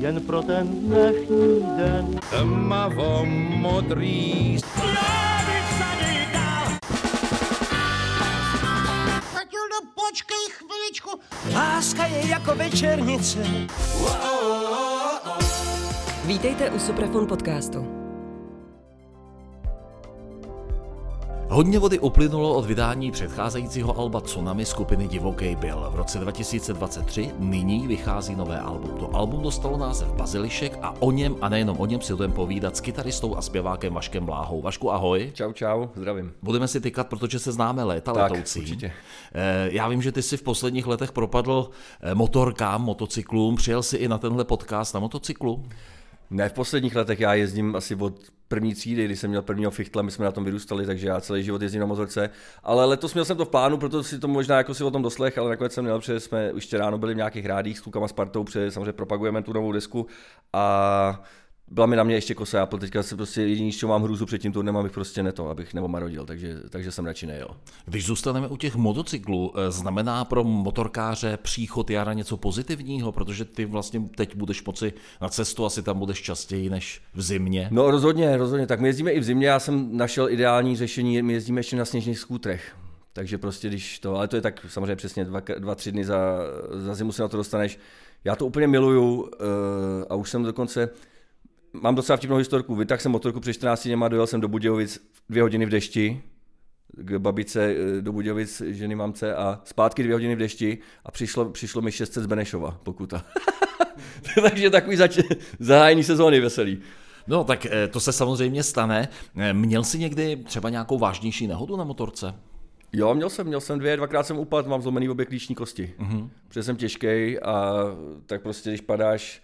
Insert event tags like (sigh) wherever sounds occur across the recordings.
jen pro ten dnešní den. Tmavo modrý Matildo, počkej chviličku. Láska je jako večernice. Vítejte u Suprafon podcastu. Hodně vody uplynulo od vydání předcházejícího alba Tsunami skupiny Divoký byl. V roce 2023 nyní vychází nové album. To album dostalo název Bazilišek a o něm a nejenom o něm si budeme povídat s kytaristou a zpěvákem Vaškem Bláhou. Vašku, ahoj. Čau, čau, zdravím. Budeme si tykat, protože se známe léta Tak, letoucí. určitě. Eh, Já vím, že ty si v posledních letech propadl eh, motorkám, motocyklům. Přijel si i na tenhle podcast na motocyklu? Ne, v posledních letech já jezdím asi od první třídy, kdy jsem měl prvního fichtla, my jsme na tom vyrůstali, takže já celý život jezdím na motorce. Ale letos měl jsem to v plánu, proto si to možná jako si o tom doslech, ale nakonec jsem měl, protože jsme už ráno byli v nějakých rádích s klukama Spartou, protože samozřejmě propagujeme tu novou desku a byla mi na mě ještě kosa, já teďka se prostě jediný, čeho mám hrůzu před tím turnem, abych prostě neto, abych nebo marodil, takže, takže jsem radši nejel. Když zůstaneme u těch motocyklů, eh, znamená pro motorkáře příchod jara něco pozitivního, protože ty vlastně teď budeš moci na cestu, asi tam budeš častěji než v zimě. No rozhodně, rozhodně. Tak my jezdíme i v zimě, já jsem našel ideální řešení, my jezdíme ještě na sněžných skútrech. Takže prostě když to, ale to je tak samozřejmě přesně dva, dva tři dny za, za zimu se na to dostaneš. Já to úplně miluju uh, a už jsem dokonce, mám docela vtipnou historku, vytáhl jsem motorku před 14 dněma, dojel jsem do Budějovic dvě hodiny v dešti, k babice eh, do Budějovic, ženy mamce a zpátky dvě hodiny v dešti a přišlo, přišlo mi 600 z Benešova pokuta. (laughs) Takže takový zač- zahájení sezóny veselý. No tak eh, to se samozřejmě stane. Eh, Měl jsi někdy třeba nějakou vážnější nehodu na motorce? Jo, měl jsem, měl jsem dvě, dvakrát jsem upadl, mám zlomený obě klíční kosti. Mm-hmm. Protože jsem těžký a tak prostě, když padáš,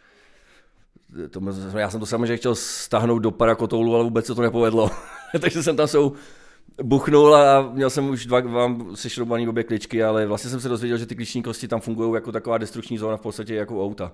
to, já jsem to samozřejmě chtěl stáhnout do parakotoulu, ale vůbec se to nepovedlo. (laughs) Takže jsem tam jsou buchnul a měl jsem už dva, mám sešroubaný obě kličky, ale vlastně jsem se dozvěděl, že ty klíční kosti tam fungují jako taková destrukční zóna v podstatě jako auta.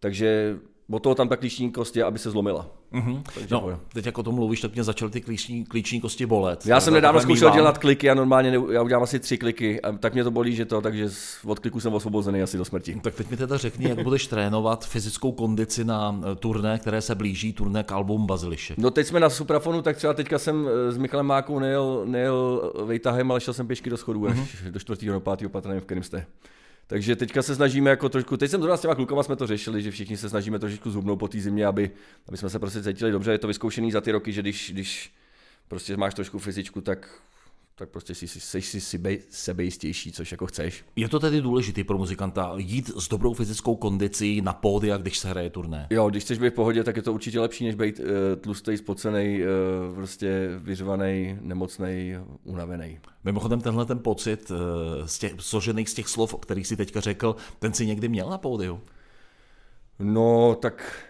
Takže od toho tam ta klíční kost je, aby se zlomila. Mm-hmm. Takže No, jo. teď jako to mluvíš, tak mě začaly ty klíční, klíční kosti bolet. Já jsem nedávno zkoušel dělat kliky a normálně ne, já udělám asi tři kliky a tak mě to bolí, že to, takže od kliku jsem osvobozený asi do smrti. Tak teď mi teda řekni, jak budeš trénovat fyzickou kondici na eh, turné, které se blíží, turné k album Bazilišek. No teď jsme na Suprafonu, tak třeba teďka jsem eh, s Michalem Mákou nejel, nejel vejtahem, ale šel jsem pěšky do schodů až Mhm. do čtvrtého, do pátého patra, v kterém jste. Takže teďka se snažíme jako trošku, teď jsem zrovna s těma klukama jsme to řešili, že všichni se snažíme trošičku zhubnout po té zimě, aby, aby jsme se prostě cítili dobře. Je to vyzkoušený za ty roky, že když, když prostě máš trošku fyzičku, tak, tak prostě jsi, jsi, jsi, jsi sebe, sebejistější, což jako chceš. Je to tedy důležité pro muzikanta jít s dobrou fyzickou kondicí na pódia, když se hraje turné? Jo, když chceš být v pohodě, tak je to určitě lepší, než být uh, tlustý, spocený, uh, prostě vyřvaný, nemocný, unavený. Mimochodem tenhle ten pocit eh, z těch, složených z těch slov, o kterých si teďka řekl, ten si někdy měl na pódiu? No, tak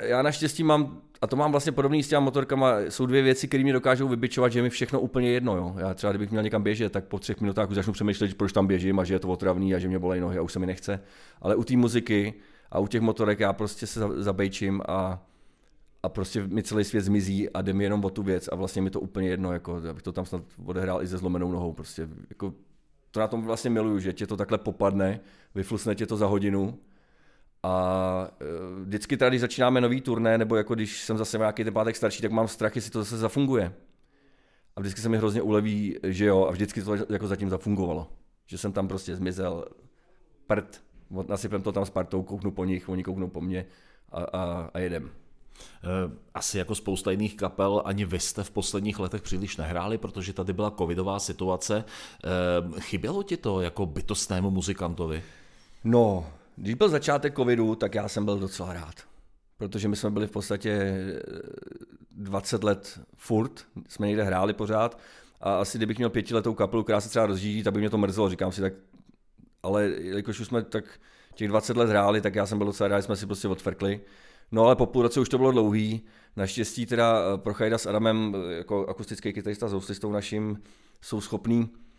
já naštěstí mám, a to mám vlastně podobný s těma motorkama, jsou dvě věci, které mě dokážou vybičovat, že mi všechno úplně jedno. Jo. Já třeba, kdybych měl někam běžet, tak po třech minutách už začnu přemýšlet, proč tam běžím a že je to otravný a že mě bolej nohy a už se mi nechce. Ale u té muziky a u těch motorek já prostě se za- zabejčím a, a prostě mi celý svět zmizí a jde mi jenom o tu věc a vlastně mi to úplně jedno, jako, abych to tam snad odehrál i se zlomenou nohou. Prostě, jako, to na tom vlastně miluju, že tě to takhle popadne, vyflusne tě to za hodinu a e, vždycky tady, když začínáme nový turné, nebo jako když jsem zase nějaký ten pátek starší, tak mám strach, jestli to zase zafunguje. A vždycky se mi hrozně uleví, že jo, a vždycky to jako zatím zafungovalo. Že jsem tam prostě zmizel prd, nasypem to tam s partou, kouknu po nich, oni kouknou po mně a, a, a jedem. Eh, Asi jako spousta jiných kapel, ani vy jste v posledních letech příliš nehráli, protože tady byla covidová situace. Eh, Chybělo ti to jako bytostnému muzikantovi? No, když byl začátek covidu, tak já jsem byl docela rád. Protože my jsme byli v podstatě eh, 20 let furt, jsme někde hráli pořád a asi kdybych měl pětiletou kapelu, která se třeba rozjíždí, tak by mě to mrzelo, říkám si tak, ale jelikož už jsme tak těch 20 let hráli, tak já jsem byl docela rád, jsme si prostě odfrkli. No ale po půl roce už to bylo dlouhý. Naštěstí teda eh, Prochajda s Adamem, eh, jako akustický kytarista s houslistou naším, jsou schopní eh,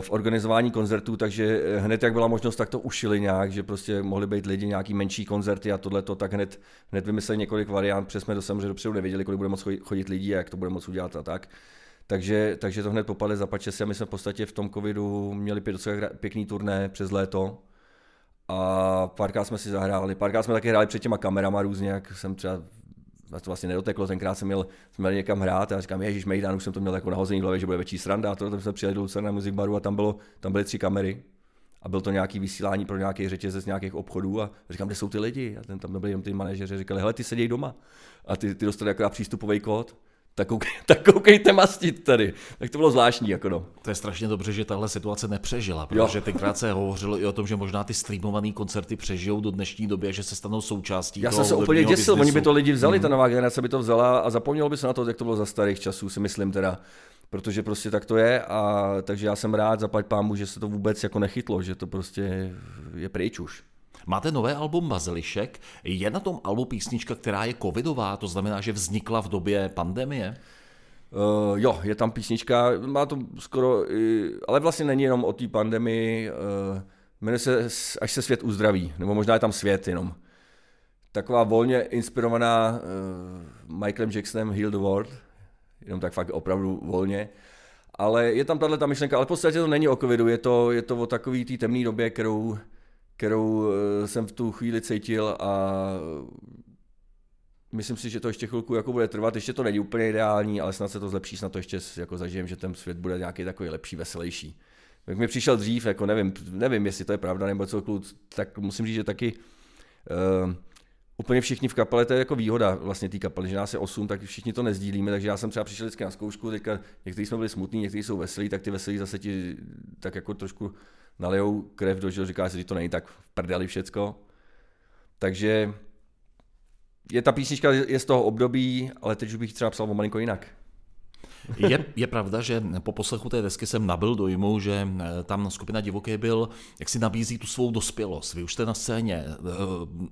v organizování koncertů, takže eh, hned jak byla možnost, tak to ušili nějak, že prostě mohli být lidi nějaký menší koncerty a tohleto, tak hned, hned vymysleli několik variant, protože jsme to samozřejmě dopředu nevěděli, kolik bude moc chodit- lidí a jak to bude moc udělat a tak. Takže, takže to hned popadli za pačesy a my jsme v podstatě v tom covidu měli docela pěkný turné přes léto A párkrát jsme si zahráli, párkrát jsme taky hráli před těma kamerama různě, jak jsem třeba to vlastně nedoteklo, tenkrát jsem měl, jsme měli někam hrát a říkám, ježiš, Mejdan, už jsem to měl jako nahozený v hlavě, že bude větší sranda a to, tam jsme přijeli do Lucerna Music Baru a tam, bylo, tam byly tři kamery a byl to nějaký vysílání pro nějaký řetězec nějakých obchodů a říkám, kde jsou ty lidi? A ten tam byli jenom ty manažeři, říkali, hele, ty sedí doma. A ty, ty dostali jako přístupový kód tak, koukej, (laughs) tak koukejte mastit tady. Tak to bylo zvláštní. Jako no. To je strašně dobře, že tahle situace nepřežila, protože jo. tenkrát se hovořilo i o tom, že možná ty streamované koncerty přežijou do dnešní doby a že se stanou součástí. Já jsem se úplně děsil, biznesu. oni by to lidi vzali, hmm. ta nová generace by to vzala a zapomnělo by se na to, jak to bylo za starých časů, si myslím teda. Protože prostě tak to je a takže já jsem rád, zaplať pámu, že se to vůbec jako nechytlo, že to prostě je pryč už. Máte nové album Bazilišek. Je na tom albu písnička, která je covidová, to znamená, že vznikla v době pandemie? Uh, jo, je tam písnička, má to skoro, uh, ale vlastně není jenom o té pandemii, uh, jmenuje se Až se svět uzdraví, nebo možná je tam svět jenom. Taková volně inspirovaná uh, Michaelem Jacksonem Heal the World, jenom tak fakt opravdu volně. Ale je tam tahle ta myšlenka, ale v podstatě to není o covidu, je to, je to o takové té temné době, kterou, kterou eh, jsem v tu chvíli cítil a myslím si, že to ještě chvilku jako bude trvat, ještě to není úplně ideální, ale snad se to zlepší, snad to ještě jako zažijem, že ten svět bude nějaký takový lepší, veselější. Jak mi přišel dřív, jako nevím, nevím, jestli to je pravda nebo co, tak musím říct, že taky uh, úplně všichni v kapele, to je jako výhoda vlastně té kapely, že nás je osm, tak všichni to nezdílíme, takže já jsem třeba přišel vždycky na zkoušku, teďka někteří jsme byli smutní, někteří jsou veselí, tak ty veselí zase ti tak jako trošku nalijou krev do žil, říká že to není tak v prdeli všecko. Takže je ta písnička je z toho období, ale teď už bych třeba psal o malinko jinak. Je, je pravda, že po poslechu té desky jsem nabil dojmu, že eh, tam skupina Divoké byl, jak si nabízí tu svou dospělost. Vy už jste na scéně uh,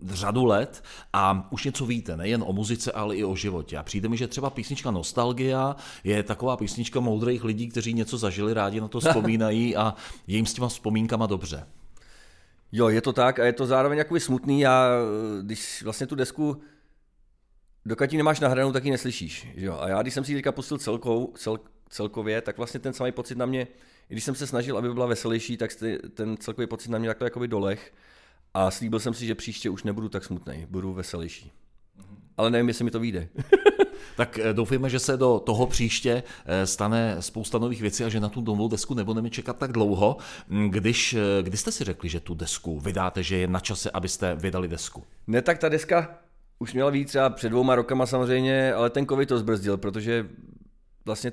řadu let a už něco víte, nejen o muzice, ale i o životě. A přijde mi, že třeba písnička Nostalgia je taková písnička moudrých lidí, kteří něco zažili, rádi na to (laughs) vzpomínají a je jim s těma vzpomínkama dobře. Jo, je to tak a je to zároveň jakoby smutný. Já, když vlastně tu desku dokud ji nemáš nahranou, tak ji neslyšíš. Jo? A já, když jsem si ji teďka pustil celkou, cel, celkově, tak vlastně ten samý pocit na mě, i když jsem se snažil, aby byla veselější, tak ten celkový pocit na mě takhle jakoby dolech. A slíbil jsem si, že příště už nebudu tak smutný, budu veselější. Ale nevím, jestli mi to vyjde. (laughs) tak eh, doufejme, že se do toho příště eh, stane spousta nových věcí a že na tu novou desku nebudeme čekat tak dlouho. Mm, když, eh, kdy jste si řekli, že tu desku vydáte, že je na čase, abyste vydali desku? Ne, tak ta deska už měla víc třeba před dvouma rokama samozřejmě, ale ten covid to zbrzdil, protože vlastně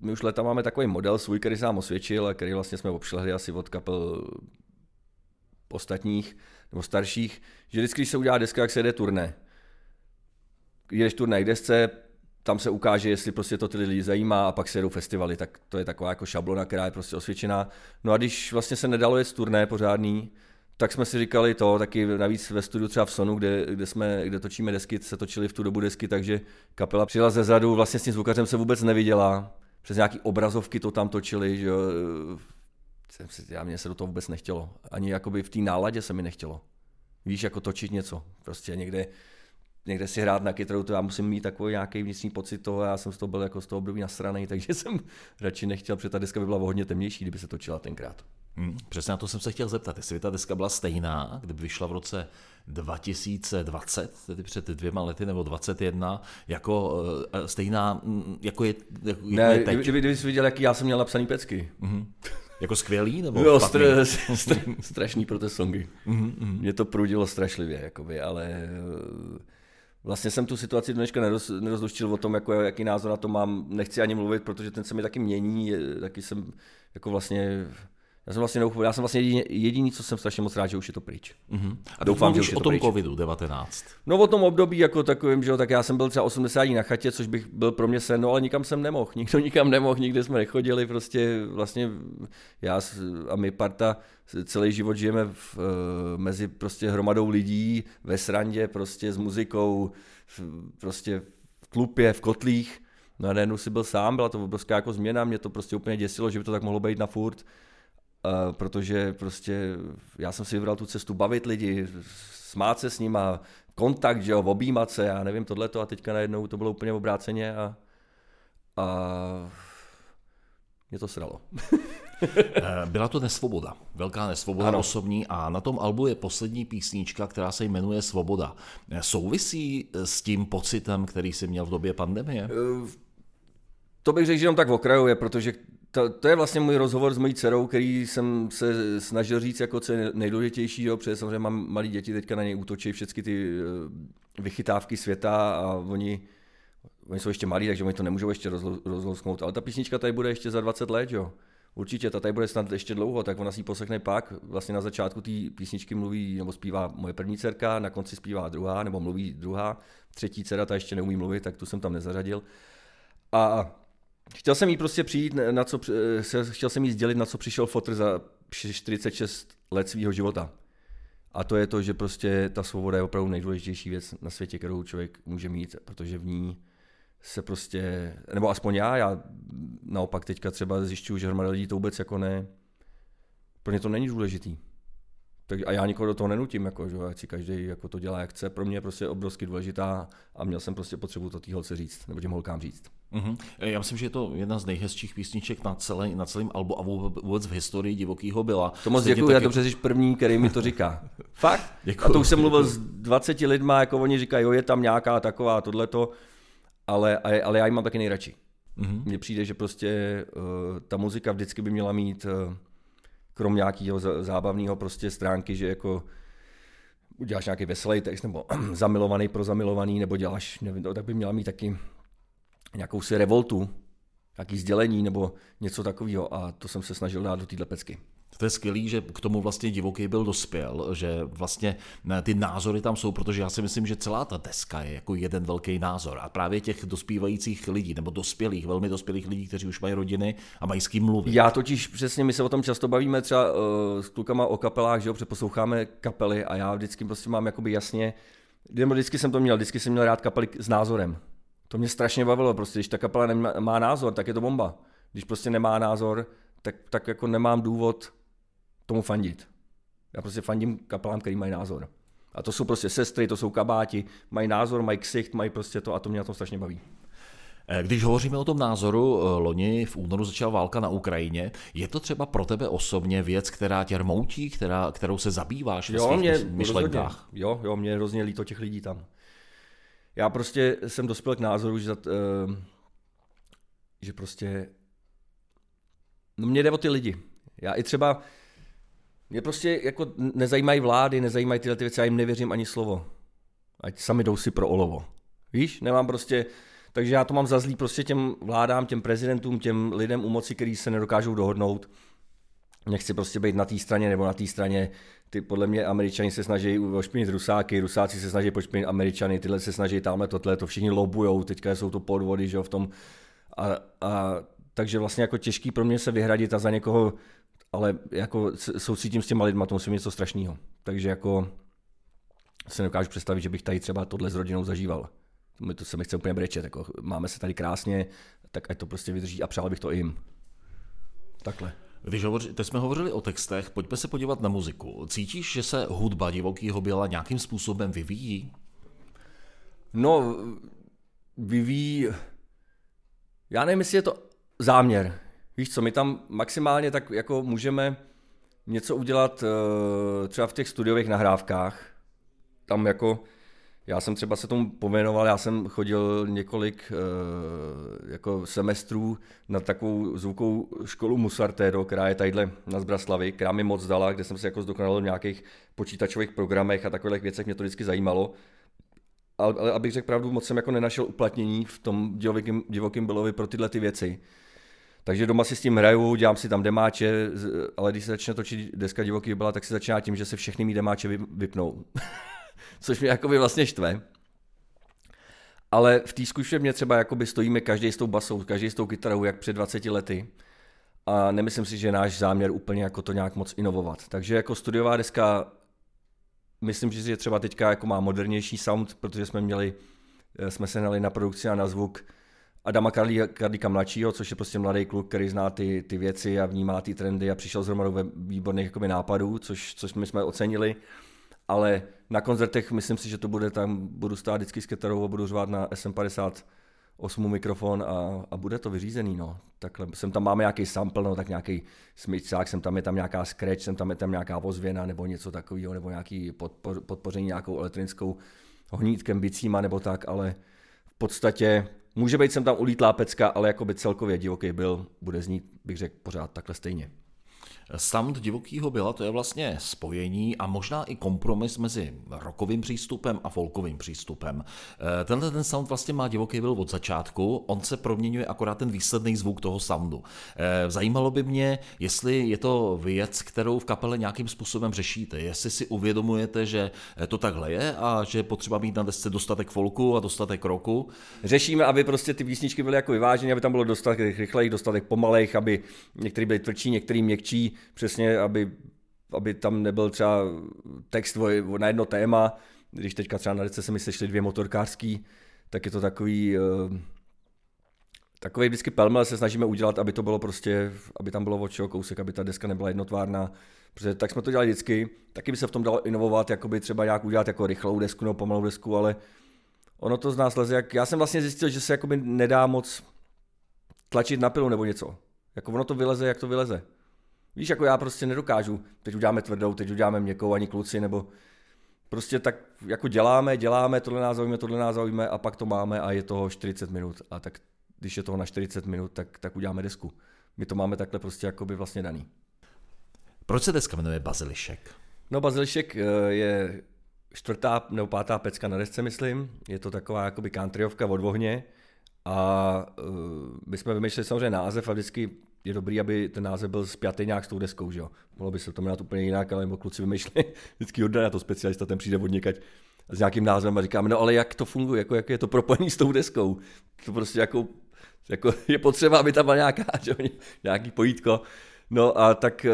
my už leta máme takový model svůj, který se nám osvědčil a který vlastně jsme obšlehli asi od kapel ostatních nebo starších, že vždycky, když se udělá deska, jak se jede turné. Jedeš turné k desce, tam se ukáže, jestli prostě to ty lidi zajímá a pak se jedou festivaly, tak to je taková jako šablona, která je prostě osvědčená. No a když vlastně se nedalo jet turné pořádný, tak jsme si říkali to, taky navíc ve studiu třeba v Sonu, kde, kde, jsme, kde točíme desky, se točili v tu dobu desky, takže kapela přijela ze zadu, vlastně s tím zvukařem se vůbec neviděla, přes nějaký obrazovky to tam točili, že jo. Já mě se do toho vůbec nechtělo. Ani jakoby v té náladě se mi nechtělo. Víš, jako točit něco. Prostě někde, někde si hrát na kytaru, to já musím mít takový nějaký vnitřní pocit toho, já jsem z toho byl jako z toho období nasraný, (laughs) takže jsem radši nechtěl, protože ta deska by byla hodně temnější, kdyby se točila tenkrát. Hmm, přesně na to jsem se chtěl zeptat, jestli ta deska byla stejná, kdyby vyšla v roce 2020, tedy před dvěma lety nebo 21, jako uh, stejná, mm, jako je, jako ne, je teď. Kdyby, kdyby jsi viděl, jaký já jsem měl napsaný pecky. Mm-hmm. Jako skvělý? Nebo no, stra, (laughs) stra, strašný pro ty songy. Mm-hmm. Mě to prudilo strašlivě, jakoby, ale eh, vlastně jsem tu situaci dneška neroz, nerozluštil o tom, jako, jaký názor na to mám. Nechci ani mluvit, protože ten se mi taky mění, taky jsem jako vlastně já jsem vlastně já jsem vlastně jediný, jediný, co jsem strašně moc rád, že už je to pryč. Mm-hmm. A doufám, že už je o tom covidu-19. No o tom období jako takovým, že jo, tak já jsem byl třeba 80 dní na chatě, což bych byl pro mě sen, no ale nikam jsem nemohl, (laughs) nikdo nikam nemohl, nikde jsme nechodili, prostě vlastně já a my parta celý život žijeme v, eh, mezi prostě hromadou lidí, ve srandě, prostě s muzikou, prostě v klupě, v kotlích, No a najednou si byl sám, byla to obrovská jako změna, mě to prostě úplně děsilo, že by to tak mohlo být na furt. Uh, protože prostě já jsem si vybral tu cestu bavit lidi, smát se s nima, kontakt, že jo, objímat se, já nevím, tohleto a teďka najednou to bylo úplně obráceně a, a mě to sralo. (laughs) Eh, Byla to nesvoboda, velká nesvoboda ano. osobní a na tom albu je poslední písnička, která se jmenuje Svoboda. Eh, Souvisí s tím pocitem, který jsi měl v době pandemie? To bych řekl, že jenom tak okrajově, protože to, to je vlastně můj rozhovor s mojí dcerou, který jsem se snažil říct jako co je nejdůležitější, jo, protože samozřejmě mám malí děti, teďka na něj útočí všechny ty eh, vychytávky světa a oni, oni jsou ještě malí, takže oni to nemůžou ještě rozlo- rozlousknout, ale ta písnička tady bude ještě za 20 let, jo. Určitě, ta tady bude snad ještě dlouho, tak ona si ji poslechne pak. Vlastně na začátku té písničky mluví, nebo zpívá moje první dcerka, na konci zpívá druhá, nebo mluví druhá. Třetí dcera, ta ještě neumí mluvit, tak tu jsem tam nezařadil. A chtěl jsem jí prostě přijít, na co, se- chtěl jsem jí sdělit, na co přišel fotr za 46 let svého života. A to je to, že prostě ta svoboda je opravdu nejdůležitější věc na světě, kterou člověk může mít, protože v ní se prostě, nebo aspoň já, já naopak teďka třeba zjišťuju, že hromada lidí to vůbec jako ne, pro ně to není důležitý. Tak, a já nikoho do toho nenutím, jako, že, ať si každý jako to dělá, jak chce. Pro mě je prostě obrovsky důležitá a měl jsem prostě potřebu to té holce říct, nebo těm holkám říct. Mhm. Já myslím, že je to jedna z nejhezčích písniček na, celé, na celém albu a vůbec v historii divokýho byla. To moc děkuji, tak já dobře jsi první, který mi to říká. (laughs) Fakt? Děkuju. a to už jsem mluvil (laughs) s 20 lidma, jako oni říkají, jo, je tam nějaká taková, tohleto, ale, ale ale já ji mám taky nejradši. Mhm. Mně přijde, že prostě uh, ta muzika vždycky by měla mít, uh, krom nějakého zábavného prostě stránky, že jako uděláš nějaký veselý text, nebo (clears throat) zamilovaný pro zamilovaný, nebo děláš, nevím, no, tak by měla mít taky nějakou si revoltu, nějaký sdělení, nebo něco takového a to jsem se snažil dát do téhle pecky. To je skvělý, že k tomu vlastně divoký byl dospěl, že vlastně ne, ty názory tam jsou, protože já si myslím, že celá ta deska je jako jeden velký názor. A právě těch dospívajících lidí, nebo dospělých, velmi dospělých lidí, kteří už mají rodiny a mají s kým mluvit. Já totiž přesně, my se o tom často bavíme třeba uh, s klukama o kapelách, že jo, protože posloucháme kapely a já vždycky prostě mám jakoby jasně, nebo vždycky jsem to měl, vždycky jsem měl rád kapely s názorem. To mě strašně bavilo, prostě když ta kapela nemá, má názor, tak je to bomba. Když prostě nemá názor, tak, tak jako nemám důvod tomu fandit. Já prostě fandím kapelám, který mají názor. A to jsou prostě sestry, to jsou kabáti, mají názor, mají ksicht, mají prostě to a to mě na tom strašně baví. Eh, Když hovoříme o tom názoru, eh, loni v únoru začala válka na Ukrajině. Je to třeba pro tebe osobně věc, která tě rmoutí, která, kterou se zabýváš ve Jo, svých mě myš- myšlenkách? rozhodně. Jo, jo, mě je hrozně líto těch lidí tam. Já prostě jsem dospěl k názoru, že, zat, uh, že prostě, no mě jde o ty lidi. Já i třeba, mě prostě jako nezajímají vlády, nezajímají tyhle ty věci, já jim nevěřím ani slovo. Ať sami jdou si pro olovo. Víš, nemám prostě, takže já to mám za zlý prostě těm vládám, těm prezidentům, těm lidem u moci, který se nedokážou dohodnout. Nechci prostě být na té straně nebo na té straně. Ty podle mě američani se snaží ošpinit rusáky, rusáci se snaží pošpinit američany, tyhle se snaží tamhle tohle, to všichni lobujou, teďka jsou to podvody, že jo, v tom. A, a takže vlastně jako těžký pro mě se vyhradit a za někoho, ale jako soucítím s těma lidma, to musím něco strašného. Takže jako se nedokážu představit, že bych tady třeba tohle s rodinou zažíval. My to se mi chce úplně brečet, jako máme se tady krásně, tak ať to prostě vydrží a přál bych to i jim. Takhle. Když hovoři, teď jsme hovořili o textech, pojďme se podívat na muziku. Cítíš, že se hudba divokýho byla nějakým způsobem vyvíjí? No, vyvíjí... Já nevím, jestli je to záměr. Víš co, my tam maximálně tak jako můžeme něco udělat eh, třeba v těch studiových nahrávkách. Tam jako, já jsem třeba se tomu pověnoval, já jsem chodil několik eh, jako semestrů na takovou zvukovou školu Musartéro, která je tadyhle na Zbraslavi, která mi moc dala, kde jsem se jako zdokonalil v nějakých počítačových programech a takových věcech, mě to vždycky zajímalo ale, ale abych řekl pravdu, moc jsem jako nenašel uplatnění v tom divokým, divokým Billovi pro tyhle ty věci. Takže doma si s tím hraju, dělám si tam demáče, ale když se začne točit deska divoký byla, tak se začíná tím, že se všechny mý demáče vy- vypnou. (laughs) Což mě jakoby vlastně štve. Ale v té zkušebně třeba jakoby stojíme každý s tou basou, každý s tou kytarou, jak před 20 lety. A nemyslím si, že je náš záměr úplně jako to nějak moc inovovat. Takže jako studiová deska myslím, že třeba teďka jako má modernější sound, protože jsme měli, eh, jsme se nali na produkci a na zvuk Adama Karlí- Karlíka mladšího, což je prostě mladý kluk, který zná ty, ty věci a vnímá ty trendy a přišel s hromadou ve- výborných jakoby, nápadů, což, což my jsme ocenili. Ale na koncertech myslím si, že to bude tam, budu stát vždycky s kytarou a budu řvát na SM50 osmu mikrofon a, a bude to vyřízený, no. Takhle, sem tam máme nějaký sample, no, tak nějaký smyčcák, sem tam je tam nějaká scratch, sem tam je tam nějaká ozvěna nebo něco takového, nebo nějaký podpo, podpoření nějakou elektronickou honítkem, bicíma nebo tak, ale v podstatě může být sem tam ulítlá pecka, ale jako by celkově divoký byl, bude znít, bych řekl, pořád takhle stejně. Sound divokýho byla, to je vlastně spojení a možná i kompromis mezi rokovým přístupem a folkovým přístupem. Eh, tenhle ten sound vlastně má divoký byl od začátku, on se proměňuje akorát ten výsledný zvuk toho soundu. Eh, zajímalo by mě, jestli je to věc, kterou v kapele nějakým způsobem řešíte, jestli si uvědomujete, že to takhle je a že je potřeba mít na desce dostatek folku a dostatek roku. Řešíme, aby prostě ty písničky byly jako vyvážené, aby tam bylo dostatek rychlejch, dostatek pomalejch, aby některý byly tvrdší, některý měkčí, přesně, aby, aby tam nebyl třeba text na jedno téma, když teďka třeba na desce se mi sešly dvě motorkářský, tak je to takový, eh, takový vždycky pelmel se snažíme udělat, aby to bylo prostě, aby tam bylo od kousek, aby ta deska nebyla jednotvárná, protože tak jsme to dělali vždycky, taky by se v tom dalo inovovat, jakoby třeba nějak udělat jako rychlou desku nebo pomalou desku, ale ono to z nás leze, jak já jsem vlastně zjistil, že se jakoby nedá moc tlačit na pilu nebo něco. Jako ono to vyleze, jak to vyleze. Víš, jako já prostě nedokážu, teď uděláme tvrdou, teď uděláme měkkou, ani kluci, nebo prostě tak jako děláme, děláme, tohle nás zaujíme, tohle nás a pak to máme a je toho 40 minut. A tak když je toho na 40 minut, tak, tak uděláme desku. My to máme takhle prostě jako by vlastně daný. Proč se deska jmenuje Bazilišek? No Bazilišek eh, je čtvrtá nebo pátá pecka na desce, myslím. Je to taková jakoby countryovka od vohně. A uh, my jsme vymýšleli samozřejmě název a vždycky je dobrý, aby ten název byl spjatý nějak s tou deskou, že jo. Mohlo by se to jmenovat úplně jinak, ale nebo kluci vymýšleli (laughs) vždycky na to specialista, ten přijde od někať s nějakým názvem a říkáme, no ale jak to funguje, jako, jak je to propojený s tou deskou. To prostě jako, jako (laughs) je potřeba, aby tam byla nějaká, že, nějaký pojítko. No a tak eh,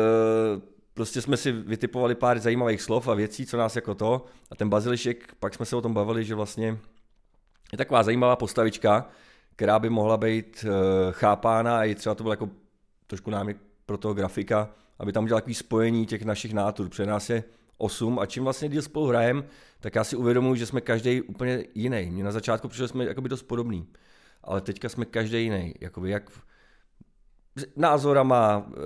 prostě jsme si vytipovali pár zajímavých slov a věcí, co nás jako to. A ten bazilišek, pak jsme se o tom bavili, že vlastně je taková zajímavá postavička, která by mohla být uh, chápána a i třeba to bylo jako trošku námi pro toho grafika, aby tam udělal takový spojení těch našich nátur. Před nás je 8 a čím vlastně díl spolu hrajem, tak já si uvědomuji, že jsme každý úplně jiný. Mně na začátku přišli jsme jakoby dost podobný, ale teďka jsme každý jiný. Jakoby jak názorama, eh,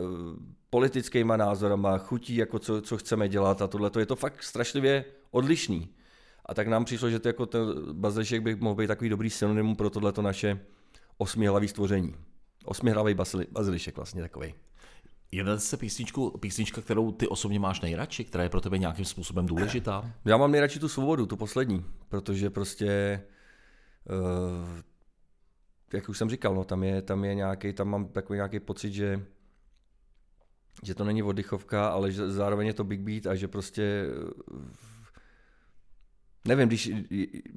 politickýma názorama, chutí, jako co, co chceme dělat a tohle. Je to fakt strašlivě odlišný. A tak nám přišlo, že to jako ten bazilišek by mohl být takový dobrý synonym pro tohleto naše osmihlavý stvoření osmihlavý bazilišek vlastně takový. Je se písničku, písnička, kterou ty osobně máš nejradši, která je pro tebe nějakým způsobem důležitá? (clears throat) Já mám nejradši tu svobodu, tu poslední, protože prostě, uh, jak už jsem říkal, no, tam je, tam je nějaký, tam mám takový nějaký pocit, že že to není oddychovka, ale že zároveň je to big beat a že prostě nevím, když,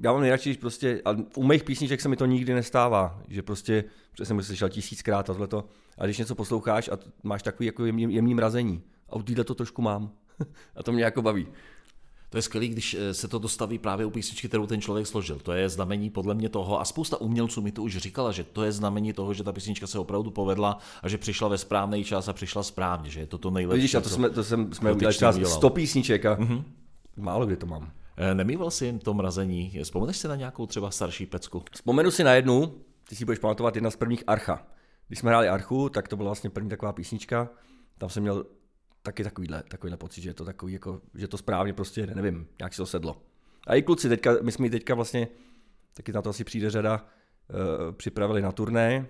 já mám nejradši, když prostě, a u mých písniček se mi to nikdy nestává, že prostě, protože jsem slyšel tisíckrát a tohleto, a když něco posloucháš a máš takový jako jemný, jemný mrazení, a u to trošku mám, (laughs) a to mě jako baví. To je skvělé, když eh, se to dostaví právě u písničky, kterou ten člověk složil. To je znamení podle mě toho, a spousta umělců mi to už říkala, že to je znamení toho, že ta písnička se opravdu povedla a že přišla ve správný čas a přišla správně, že je to to nejlepší. Vidíš, a to jsme, to jsem, jsme udělali třeba 100 písniček a mm-hmm. málo kdy to mám. Eh, nemýval jsi to mrazení? Vzpomeneš si na nějakou třeba starší pecku? Vzpomenu si na jednu, ty si budeš pamatovat, jedna z prvních Archa. Když jsme hráli Archu, tak to byla vlastně první taková písnička. Tam jsem měl taky takovýhle, takovýhle pocit, že je to takový, jako, že to správně prostě nevím, jak si to sedlo. A i kluci, teďka, my jsme teďka vlastně, taky na to asi přijde řada, uh, připravili na turné,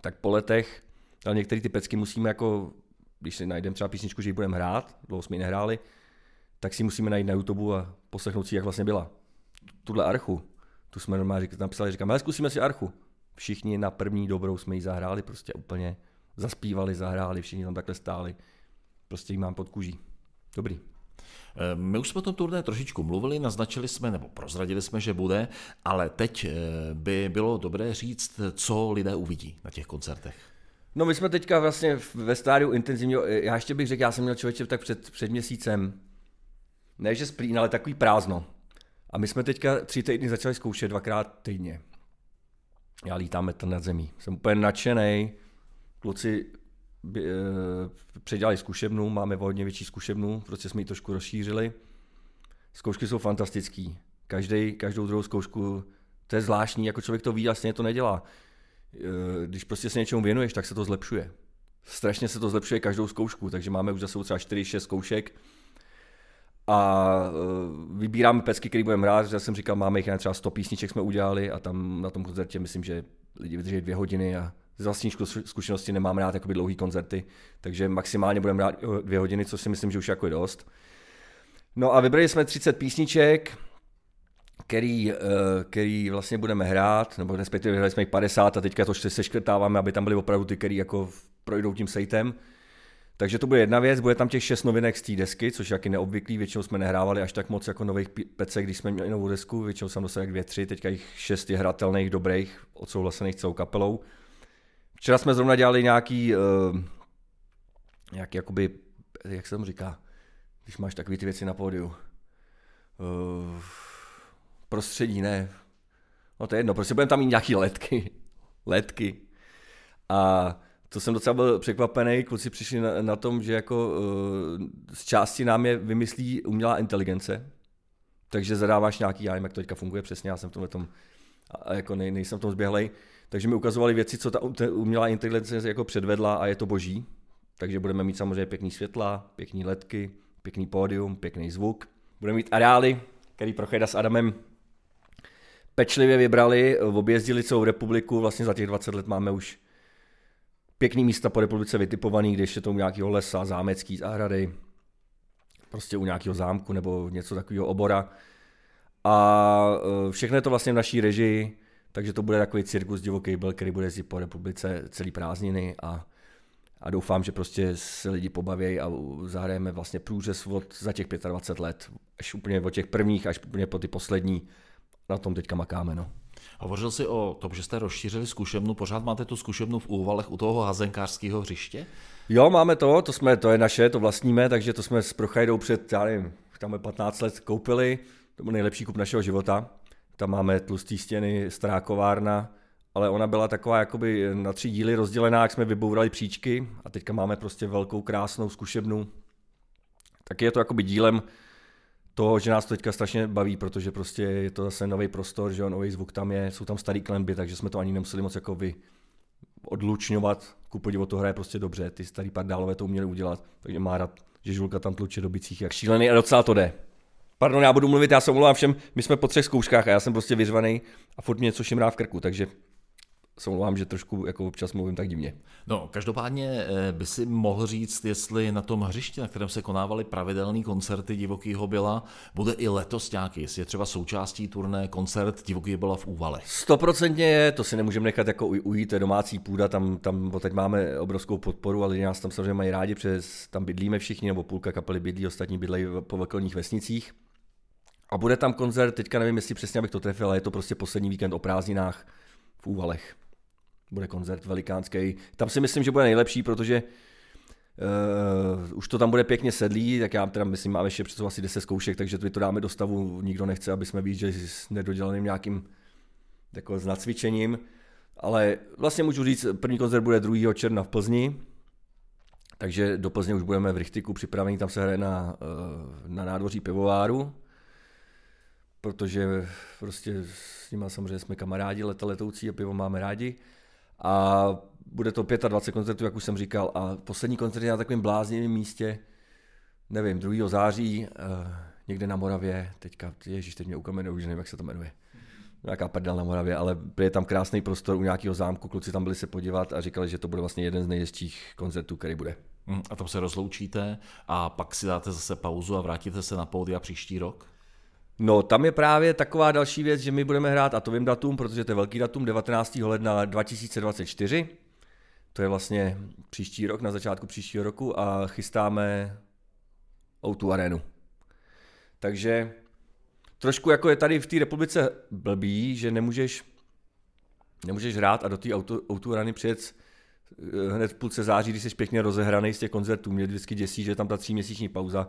tak po letech, ale některé ty pecky musíme jako, když si najdeme třeba písničku, že ji budeme hrát, dlouho jsme ji nehráli, tak si musíme najít na YouTube a poslechnout si, jak vlastně byla. Tuhle archu, tu jsme normálně napsali, říkám, ale zkusíme si archu. Všichni na první dobrou jsme ji zahráli, prostě úplně zaspívali, zahráli, všichni tam takhle stáli. Prostě ji mám pod kůží. Dobrý. Eh, my už jsme o tom turné trošičku mluvili, naznačili jsme nebo prozradili jsme, že bude, ale teď eh, by bylo dobré říct, co lidé uvidí na těch koncertech. No my jsme teďka vlastně ve stádiu intenzivního, já ještě bych řekl, já jsem měl člověče tak před, před měsícem ne že splín, ale takový prázdno. A my jsme teďka tři týdny začali zkoušet dvakrát týdně. Já lítám metr nad zemí. Jsem úplně nadšený. Kluci e, předělali zkušebnu, máme hodně větší zkušebnu, prostě jsme ji trošku rozšířili. Zkoušky jsou fantastický. Každý, každou druhou zkoušku To je zvláštní, jako člověk to ví, vlastně to nedělá. Eh, Když prostě se něčemu věnuješ, tak se to zlepšuje. Strašně se to zlepšuje každou zkoušku, takže máme už za sebou třeba 4-6 zkoušek a eh, vybíráme pecky, který budeme hrát, já jsem říkal, máme jich třeba 100 písniček jsme udělali a tam na tom koncertě myslím, že lidi vydrží dvě hodiny a z vlastní zku- zkušenosti nemám rád jakoby dlouhý koncerty, takže maximálně budeme hrát eh, dvě hodiny, což si myslím, že už jako je dost. No a vybrali jsme 30 písniček, který, eh, který vlastně budeme hrát, nebo respektive vyhrali jsme jich 50 a teďka to se škrtáváme, aby tam byly opravdu ty, který jako projdou tím sejtem. Takže to bude jedna věc, bude tam těch šest novinek z té desky, což je jaký neobvyklý, většinou jsme nehrávali až tak moc jako nových pecek, když jsme měli novou desku, většinou jsem dostal dvě, tři, teďka jich šest je hratelných, dobrých, odsouhlasených celou kapelou. Včera jsme zrovna dělali nějaký, uh, nějaký jakoby, jak se tomu říká, když máš takové ty věci na pódiu. Uh, prostředí, ne. No to je jedno, prostě budeme tam mít nějaký letky. (laughs) letky. A to jsem docela byl překvapený, kluci přišli na, na tom, že jako uh, z části nám je vymyslí umělá inteligence, takže zadáváš nějaký, já nevím, jak to teďka funguje přesně, já jsem v tomhle tom, jako nej, nejsem v tom zběhlej, takže mi ukazovali věci, co ta umělá inteligence jako předvedla a je to boží. Takže budeme mít samozřejmě pěkný světla, pěkný ledky, pěkný pódium, pěkný zvuk. Budeme mít areály, který Prochejda s Adamem pečlivě vybrali, objezdili celou republiku, vlastně za těch 20 let máme už pěkný místa po republice vytipovaný, kde ještě to u nějakého lesa, zámecký zahrady, prostě u nějakého zámku nebo něco takového obora. A eh, všechno je to vlastně v naší režii, takže to bude takový cirkus divoký byl, který bude jezdit po republice celý prázdniny a, a doufám, že prostě se lidi pobaví a zahrajeme vlastně průřez od za těch 25 let, až úplně od těch prvních, až úplně po ty poslední. Na tom teďka makáme, no. Hovořil jsi o tom, že jste rozšířili zkušebnu, pořád máte tu zkušebnu v úvalech u toho hazenkářského hřiště? Jo, máme to, to, jsme, to je naše, to vlastníme, takže to jsme s Prochajdou před, já nevím, tam je 15 let koupili, to byl nejlepší kup našeho života. Tam máme tlustý stěny, stará kovárna, ale ona byla taková jakoby na tři díly rozdělená, jak jsme vybourali příčky a teďka máme prostě velkou krásnou zkušebnu. Tak je to jakoby dílem toho, že nás to teďka strašně baví, protože prostě je to zase nový prostor, že nový zvuk tam je, jsou tam starý klenby, takže jsme to ani nemuseli moc jako vy odlučňovat, ku podivu to hraje prostě dobře, ty starý pardálové to uměli udělat, takže má rád, že Žulka tam tluče do bicích jak šílený a docela to jde. Pardon, já budu mluvit, já se omlouvám všem, my jsme po třech zkouškách a já jsem prostě vyřvaný a furt mě něco šimrá v krku, takže se omlouvám, že trošku jako občas mluvím tak divně. No, každopádně eh, by si mohl říct, jestli na tom hřišti, na kterém se konávaly pravidelné koncerty Divokýho byla, bude i letos nějaký, jestli je třeba součástí turné koncert Divoký byla v Úvalech. Stoprocentně je, to si nemůžeme nechat jako uj- ujít, to je domácí půda, tam, tam teď máme obrovskou podporu, ale lidi nás tam samozřejmě mají rádi, protože tam bydlíme všichni, nebo půlka kapely bydlí, ostatní bydlejí po okolních vesnicích. A bude tam koncert, teďka nevím, jestli přesně abych to trefil, ale je to prostě poslední víkend o prázdninách v Úvalech. Bude koncert velikánský. Tam si myslím, že bude nejlepší, protože Uh, už to tam bude pěkně sedlý, tak já teda myslím, máme ještě před asi 10 zkoušek, takže to, to dáme do stavu, nikdo nechce, aby jsme že s nedodělaným nějakým jako s nacvičením. Ale vlastně můžu říct, první koncert bude 2. června v Plzni, takže do Plzně už budeme v Richtiku připraveni, tam se hraje na, eh, na nádvoří pivováru, protože prostě s nimi samozřejmě jsme kamarádi, leta letoucí a pivo máme rádi. A bude to 25 koncertů, jak už jsem říkal, a poslední koncert je na takovém bláznivém místě, nevím, 2. září, uh, někde na Moravě, teďka, ježiš, teď mě ukamenuje, už nevím, jak se to jmenuje. Nějaká prdel na Moravě, ale je tam krásný prostor u nějakého zámku, kluci tam byli se podívat a říkali, že to bude vlastně jeden z nejhezčích koncertů, který bude. Hm, A tam se rozloučíte a pak si dáte zase pauzu a vrátíte se na pódia příští rok? No, tam je právě taková další věc, že my budeme hrát, a to vím datum, protože to je velký datum, 19. ledna 2024. To je vlastně příští rok, na začátku příštího roku a chystáme O2 Arenu. Takže trošku jako je tady v té republice blbý, že nemůžeš, nemůžeš hrát a do té O2 O2 Areny přijet eh, hned v půlce září, když jsi pěkně rozehraný z těch koncertů. Mě vždycky děsí, že je tam ta tříměsíční pauza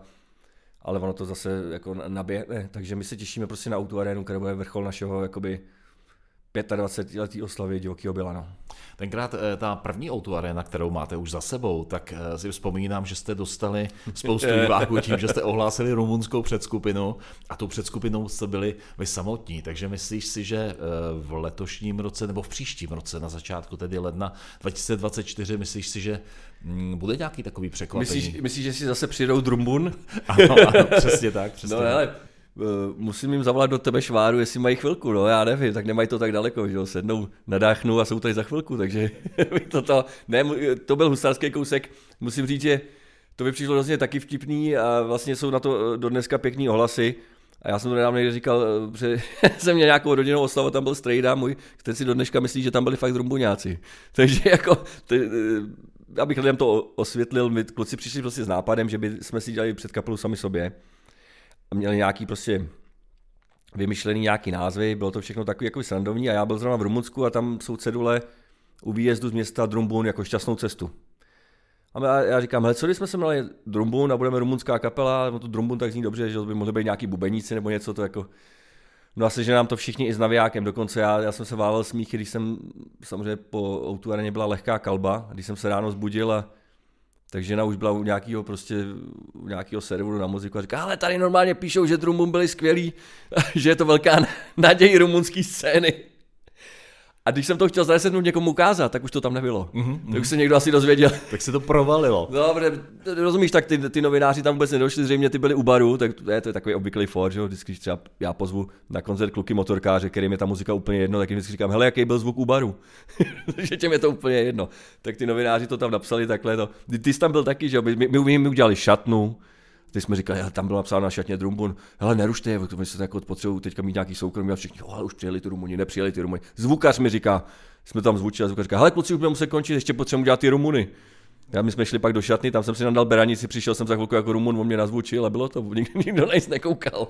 ale ono to zase jako naběhne, takže my se těšíme prostě na Auto Arenu, která bude vrchol našeho jakoby 25 letý oslavě divokého byla. No. Tenkrát eh, ta první auto arena, kterou máte už za sebou, tak eh, si vzpomínám, že jste dostali spoustu (laughs) diváků tím, že jste ohlásili rumunskou předskupinu a tou předskupinou jste byli vy samotní. Takže myslíš si, že eh, v letošním roce nebo v příštím roce, na začátku tedy ledna 2024, myslíš si, že mm, bude nějaký takový překvapení? Myslíš, myslíš, že si zase přijdou drumbun? Ano, ano, přesně tak. (laughs) Přesně No tak. ale musím jim zavolat do tebe šváru, jestli mají chvilku, no já nevím, tak nemají to tak daleko, že jo, sednou, nadáchnou a jsou tady za chvilku, takže (laughs) to, to, ne, to byl husarský kousek, musím říct, že to by přišlo vlastně taky vtipný a vlastně jsou na to do dneska pěkný ohlasy, a já jsem to nedávno říkal, že (laughs) jsem měl nějakou rodinnou oslavu, tam byl strejda můj, který si do dneška myslí, že tam byli fakt rumbuňáci. (laughs) Takže jako, to, abych lidem to osvětlil, my kluci přišli prostě s nápadem, že by jsme si dělali před kapelu sami sobě měli nějaký prostě vymyšlený nějaký názvy, bylo to všechno takový jako srandovní a já byl zrovna v Rumunsku a tam jsou cedule u výjezdu z města Drumbun jako šťastnou cestu. A já, říkám, hele, co když jsme se měli Drumbun a budeme rumunská kapela, no to Drumbun tak zní dobře, že by mohli být nějaký bubeníci nebo něco, to jako... No asi, že nám to všichni i s navijákem, dokonce já, já jsem se vával smíchy, když jsem, samozřejmě po autu byla lehká kalba, když jsem se ráno zbudil a tak žena už byla u nějakého prostě, u nějakého serveru na muziku a říká, ale tady normálně píšou, že Drumbun byli skvělí, (laughs) že je to velká (laughs) naděj rumunské scény. A když jsem to chtěl za 10 minut někomu ukázat, tak už to tam nebylo. Mm-hmm. Tak už se někdo asi dozvěděl. Tak se to provalilo. (laughs) Dobře, rozumíš, tak ty, ty novináři tam vůbec nedošli, zřejmě ty byli u baru, tak to je, to je takový obvyklý for, že jo, vždycky, když třeba já pozvu na koncert kluky motorkáře, kterým je ta muzika úplně jedno, tak jim vždycky říkám, hele, jaký byl zvuk u baru, (laughs) že těm je to úplně jedno. Tak ty novináři to tam napsali takhle, to. Ty, ty jsi tam byl taky, že jo, my, my, my, my udělali šatnu, Teď jsme říkali, tam bylo napsáno na šatně Drumbun, hele, nerušte je, my se jako potřebují teďka mít nějaký soukromí a všichni, ale už přijeli ty Rumuni, nepřijeli ty Rumuni. Zvukař mi říká, jsme tam zvučili a zvukař říká, hele, kluci, už budeme muset končit, ještě potřebujeme dělat ty Rumuny. Já my jsme šli pak do šatny, tam jsem si nadal beranici, přišel jsem za chvilku jako Rumun, on mě nazvučil a bylo to, (laughs) nikdo, nikdo na nic nekoukal.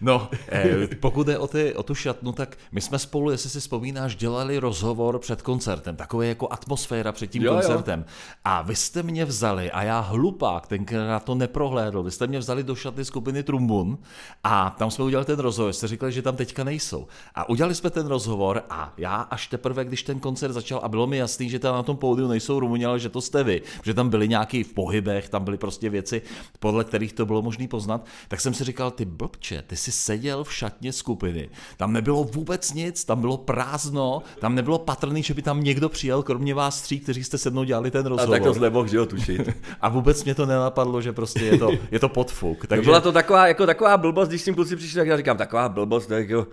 No, eh, pokud jde o, ty, o tu šatnu, tak my jsme spolu, jestli si vzpomínáš, dělali rozhovor před koncertem, takové jako atmosféra před tím Jo, jo. koncertem. A vy jste mě vzali, a já hlupák, tenkrát to neprohlédl, vy jste mě vzali do šatny skupiny Trumbun a tam jsme udělali ten rozhovor, jste říkali, že tam teďka nejsou. A udělali jsme ten rozhovor a já až teprve, když ten koncert začal a bylo mi jasný, že tam na tom pódiu nejsou Rumuni, ale že to jste vy, že tam byly nějaký v pohybech, tam byly prostě věci, podle kterých to bylo možné poznat, tak jsem si říkal, ty blbče, ty jsi seděl v šatně skupiny, tam nebylo vůbec nic, tam bylo prázdno, tam nebylo patrný, že by tam někdo přijel, kromě vás tří, kteří jste se mnou dělali ten A rozhovor. tak to nemohl, že tušit. (laughs) A vůbec mě to nenapadlo, že prostě je to, je to podfuk. Takže... (laughs) Takže Byla to taková, jako taková blbost, když s tím kluci přišli, tak já říkám, taková blbost, tak jo.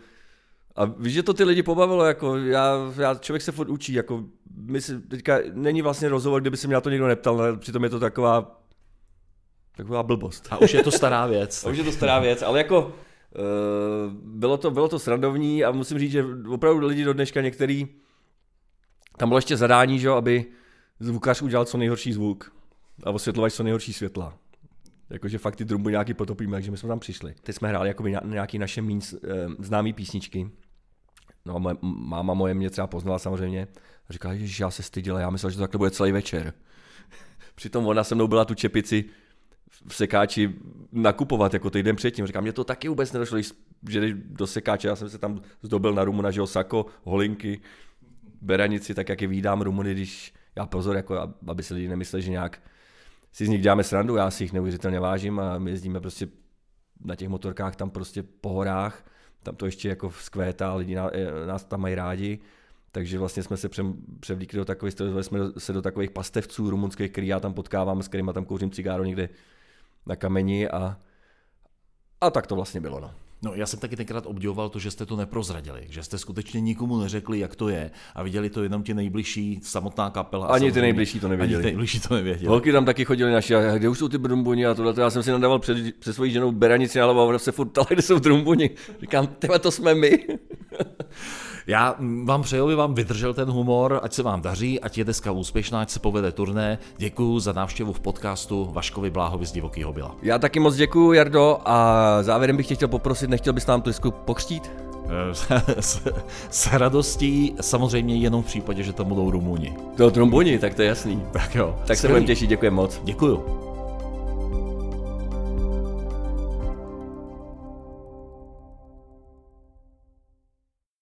A víš, že to ty lidi pobavilo, jako já, já člověk se furt učí, jako my si, teďka není vlastně rozhovor, kdyby se mě na to někdo neptal, ale přitom je to taková, taková blbost. a už je to stará věc. (laughs) A už je to stará věc, ale jako uh, bylo, to, bylo to srandovní a musím říct, že opravdu lidi do dneška některý, tam bylo ještě zadání, že aby zvukař udělal co nejhorší zvuk a osvětlovač co nejhorší světla. Jakože fakt ty drumby nějaký potopíme, takže my jsme tam přišli. Teď jsme hráli jakoby ně- nějaký naše mín, známý písničky. No a moje, máma moje mě třeba poznala samozřejmě. A říkala, že já se styděla, já myslel, že to takhle bude celý večer. (laughs) Přitom ona se mnou byla tu čepici v sekáči nakupovat jako týden předtím. Říkám, mě to taky vůbec nedošlo, že jdeš do sekáče, já jsem se tam zdobil na Rumuna, že sako, holinky, beranici, tak jak je vídám Rumuny, když já pozor, jako, aby si lidi nemysleli, že nějak si z nich děláme srandu, já si jich neuvěřitelně vážím a my jezdíme prostě na těch motorkách tam prostě po horách, tam to ještě jako vzkvétá, lidi eh, nás tam mají rádi, takže vlastně jsme se převlíkli do takových, jsme se do takových pastevců rumunských, který já tam potkávám, s kterými tam kouřím cigáro někde na kameni a, a tak to vlastně bylo. No. No, já jsem taky tenkrát obdivoval to, že jste to neprozradili, že jste skutečně nikomu neřekli, jak to je a viděli to jenom ti nejbližší, samotná kapela. a Ani ty nejbližší to nevěděli. Ani ty nejbližší to nevěděli. Holky tam taky chodili naši, a kde už jsou ty drumbuni a tohle, já jsem si nadával před, před svojí ženou beranici na hlavu a ona se furt kde jsou drumbuni. Říkám, tyhle to jsme my. Já vám přeju, aby vám vydržel ten humor, ať se vám daří, ať je dneska úspěšná, ať se povede turné. Děkuji za návštěvu v podcastu Vaškovi Bláhovi z Divokýho byla. Já taky moc děkuji, Jardo, a závěrem bych tě chtěl poprosit, nechtěl bys nám tu disku pokřtít? Eh, (laughs) s, s radostí, samozřejmě jenom v případě, že tam budou Rumuni. To drumbuni, tak to je jasný. Tak jo. Tak se skvělý. budeme těšit, děkuji moc. Děkuju.